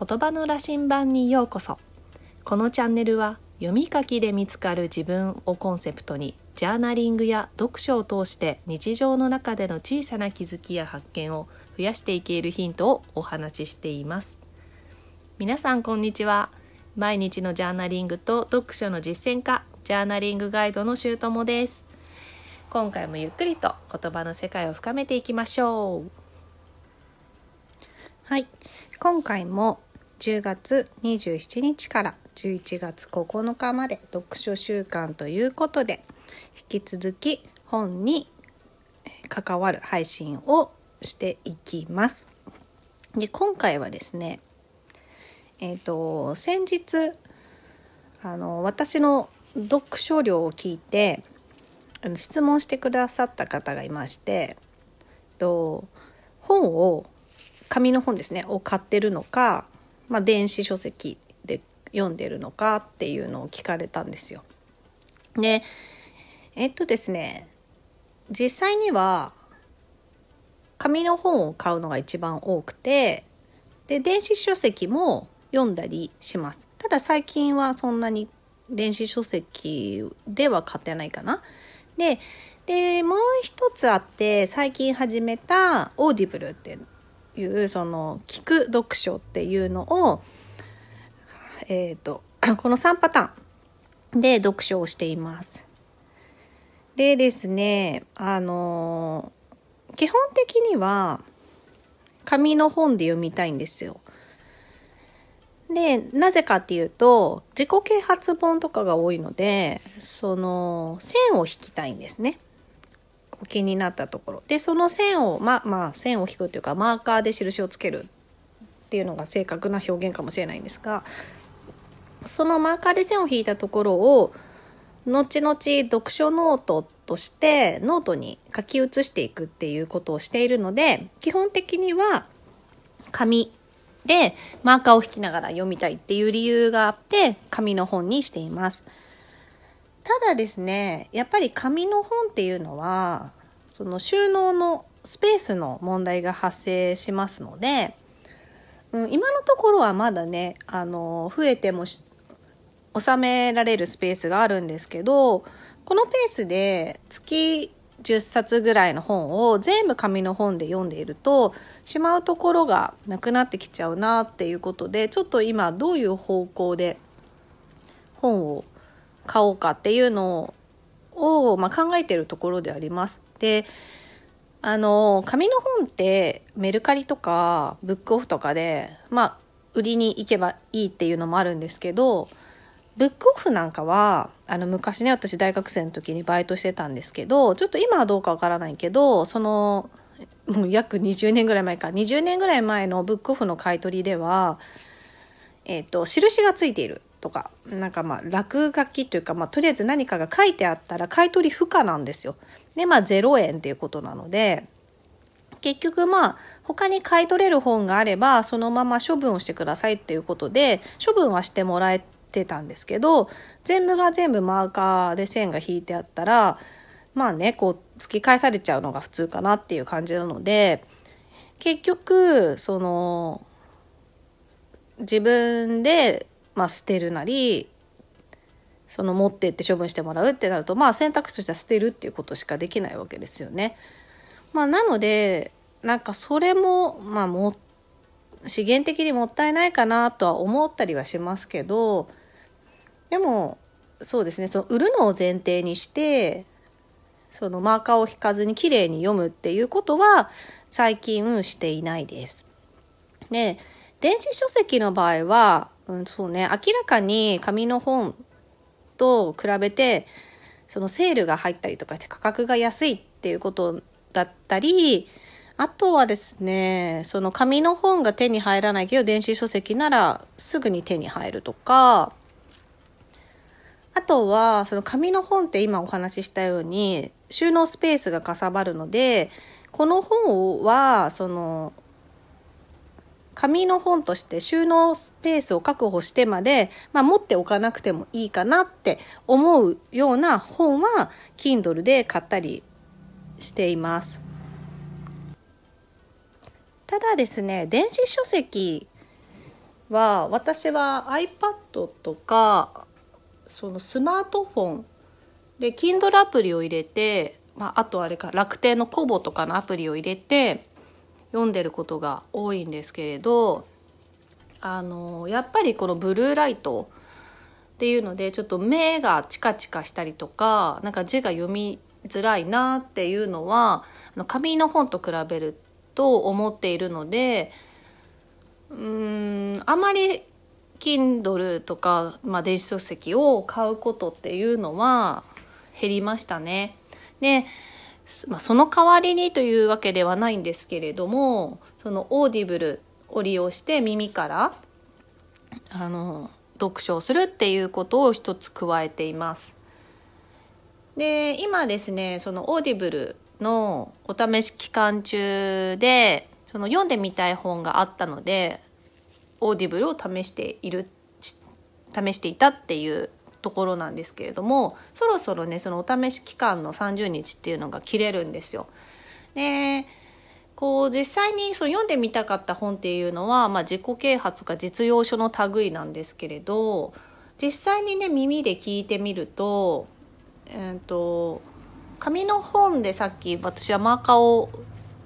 言葉の羅針盤にようこそ。このチャンネルは読み書きで見つかる自分をコンセプトにジャーナリングや読書を通して日常の中での小さな気づきや発見を増やしていけるヒントをお話ししています。皆さんこんにちは。毎日のジャーナリングと読書の実践家ジャーナリングガイドのしゅうともです。今回もゆっくりと言葉の世界を深めていきましょう。はい。今回も10月27日から11月9日まで読書週間ということで引き続き本に関わる配信をしていきます。で今回はですねえっ、ー、と先日あの私の読書量を聞いて質問してくださった方がいましてと本を紙の本ですねを買ってるのか、まあ、電子書籍で読んでるのかっていうのを聞かれたんですよ。でえっとですね実際には紙の本を買うのが一番多くてで電子書籍も読んだりします。ただ最近はそんなに電子書籍では買ってないかな。ででもう一つあって最近始めた Audible っていういうその聞く読書っていうのを、えーと、この3パターンで読書をしています。でですねあの基本的には紙の本で読みたいんですよ。でなぜかっていうと自己啓発本とかが多いのでその線を引きたいんですね。お気になったところでその線をままあ線を引くというかマーカーで印をつけるっていうのが正確な表現かもしれないんですがそのマーカーで線を引いたところを後々読書ノートとしてノートに書き写していくっていうことをしているので基本的には紙でマーカーを引きながら読みたいっていう理由があって紙の本にしています。ただですねやっぱり紙の本っていうのはその収納のスペースの問題が発生しますので、うん、今のところはまだねあの増えても収められるスペースがあるんですけどこのペースで月10冊ぐらいの本を全部紙の本で読んでいるとしまうところがなくなってきちゃうなっていうことでちょっと今どういう方向で本を買おうかっていうのを、まあ、考えてるところであります。であの紙の本ってメルカリとかブックオフとかでまあ売りに行けばいいっていうのもあるんですけどブックオフなんかはあの昔ね私大学生の時にバイトしてたんですけどちょっと今はどうかわからないけどそのもう約20年ぐらい前か20年ぐらい前のブックオフの買い取りではえっ、ー、と印がついているとかなんかまあ落書きというか、まあ、とりあえず何かが書いてあったら買い取り不可なんですよ。でまあ0円っていうことなので結局まあ他に買い取れる本があればそのまま処分をしてくださいっていうことで処分はしてもらえてたんですけど全部が全部マーカーで線が引いてあったらまあねこう突き返されちゃうのが普通かなっていう感じなので結局その自分でまあ、捨てるなりその持ってって処分してもらうってなるとまあ選択肢としては捨てるっていうことしかできないわけですよね。まあ、なのでなんかそれもまあも資源的にもったいないかなとは思ったりはしますけどでもそうですねその売るのを前提にしてそのマーカーを引かずに綺麗に読むっていうことは最近していないです。で電子書籍の場合はうん、そうね明らかに紙の本と比べてそのセールが入ったりとかして価格が安いっていうことだったりあとはですねその紙の本が手に入らないけど電子書籍ならすぐに手に入るとかあとはその紙の本って今お話ししたように収納スペースがかさばるのでこの本はその紙の本として収納スペースを確保してまで、まあ、持っておかなくてもいいかなって思うような本は Kindle で買ったりしています。ただですね電子書籍は私は iPad とかそのスマートフォンで Kindle アプリを入れて、まあ、あとあれか楽天のコボとかのアプリを入れて読んでることが多いんですけれどあのやっぱりこのブルーライトっていうのでちょっと目がチカチカしたりとかなんか字が読みづらいなっていうのは紙の本と比べると思っているのでうんあまり Kindle とか、まあ、電子書籍を買うことっていうのは減りましたね。で、まあ、その代わりにというわけではないんですけれどもその Audible を利用して耳からあの読書をするっていうことを一つ加えています。で今ですねその Audible のお試し期間中でその読んでみたい本があったので Audible を試している試していたっていうところなんですけれどもそろそろねそのお試し期間の30日っていうのが切れるんですよ。でこう実際にその読んでみたかった本っていうのは、まあ、自己啓発か実用書の類なんですけれど実際にね耳で聞いてみると、えーと紙の本でさっき私はマーカーを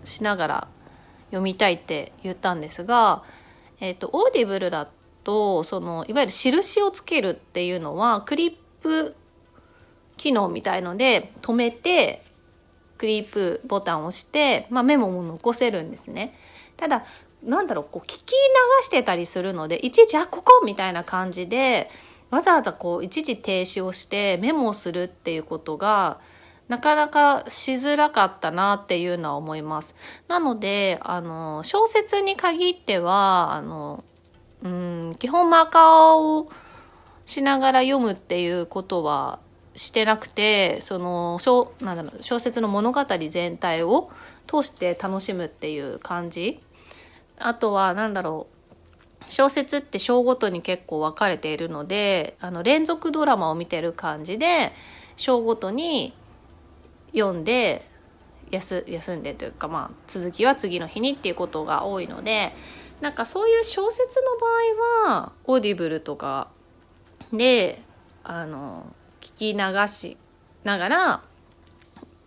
しながら読みたいって言ったんですが、えーと、 Audible だとそのいわゆる印をつけるっていうのはクリップ機能みたいので止めてクリップボタンを押して、まあ、メモも残せるんですね。ただなんだろうこう聞き流してたりするのでいちいち「あここ!」みたいな感じでわざわざこう一時停止をしてメモをするっていうことがなかなかしづらかったなっていうのは思います。なのであの小説に限ってはあのうん。基本マーカーをしながら読むっていうことはしてなくてその小なんだろう小説の物語全体を通して楽しむっていう感じ。あとは何だろう小説って章ごとに結構分かれているのであの連続ドラマを見てる感じで章ごとに読んで休休んでというか、まあ、続きは次の日にっていうことが多いのでなんかそういう小説の場合はオーディブルとかであの聞き流しながら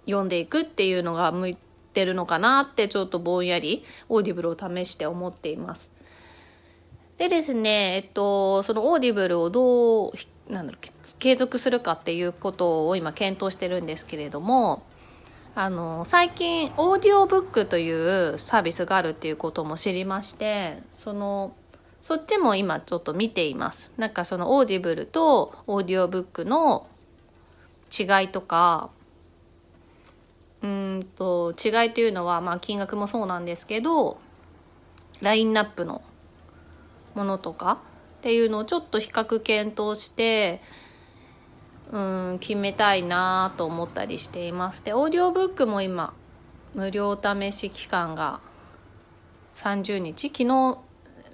読んでいくっていうのが向いてるのかなってちょっとぼんやりオーディブルを試して思っています。でですね、えっと、そのオーディブルをどうなんだろう継続するかっていうことを今検討してるんですけれどもあの最近オーディオブックというサービスがあるっていうことも知りましてそのそっちも今ちょっと見ています。なんかそのオーディブルとオーディオブックの違いとかうんと違いというのはまあ金額もそうなんですけどラインナップのものとかっていうのをちょっと比較検討してうん決めたいなと思ったりしています。でオーディオブックも今無料試し期間が30日。昨日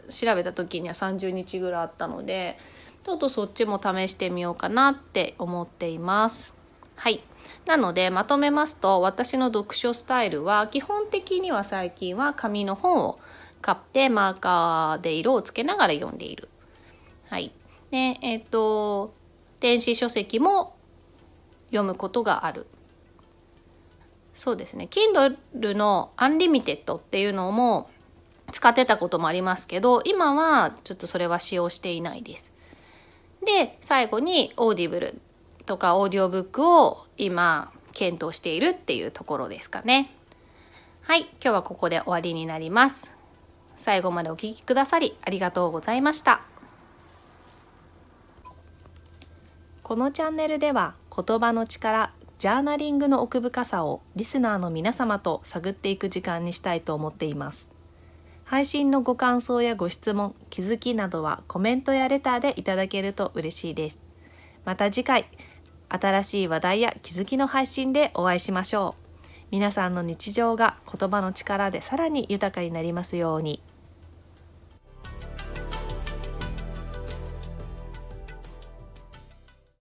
調べた時には30日ぐらいあったのでちょっとそっちも試してみようかなって思っています。はい。なのでまとめますと私の読書スタイルは基本的には最近は紙の本を買ってマーカーで色をつけながら読んでいる。はい。でえっ、ー、と電子書籍も読むことがある。そうですね。Kindle のアンリミテッドっていうのも使ってたこともありますけど今はちょっとそれは使用していないです。で最後にオーディブルとかオーディオブックを今検討しているっていうところですかね。はい今日はここで終わりになります。最後までお聴きくださりありがとうございました。このチャンネルでは言葉の力ジャーナリングの奥深さをリスナーの皆様と探っていく時間にしたいと思っています。配信のご感想やご質問気づきなどはコメントやレターでいただけると嬉しいです。また次回新しい話題や気づきの配信でお会いしましょう。皆さんの日常が言葉の力でさらに豊かになりますように。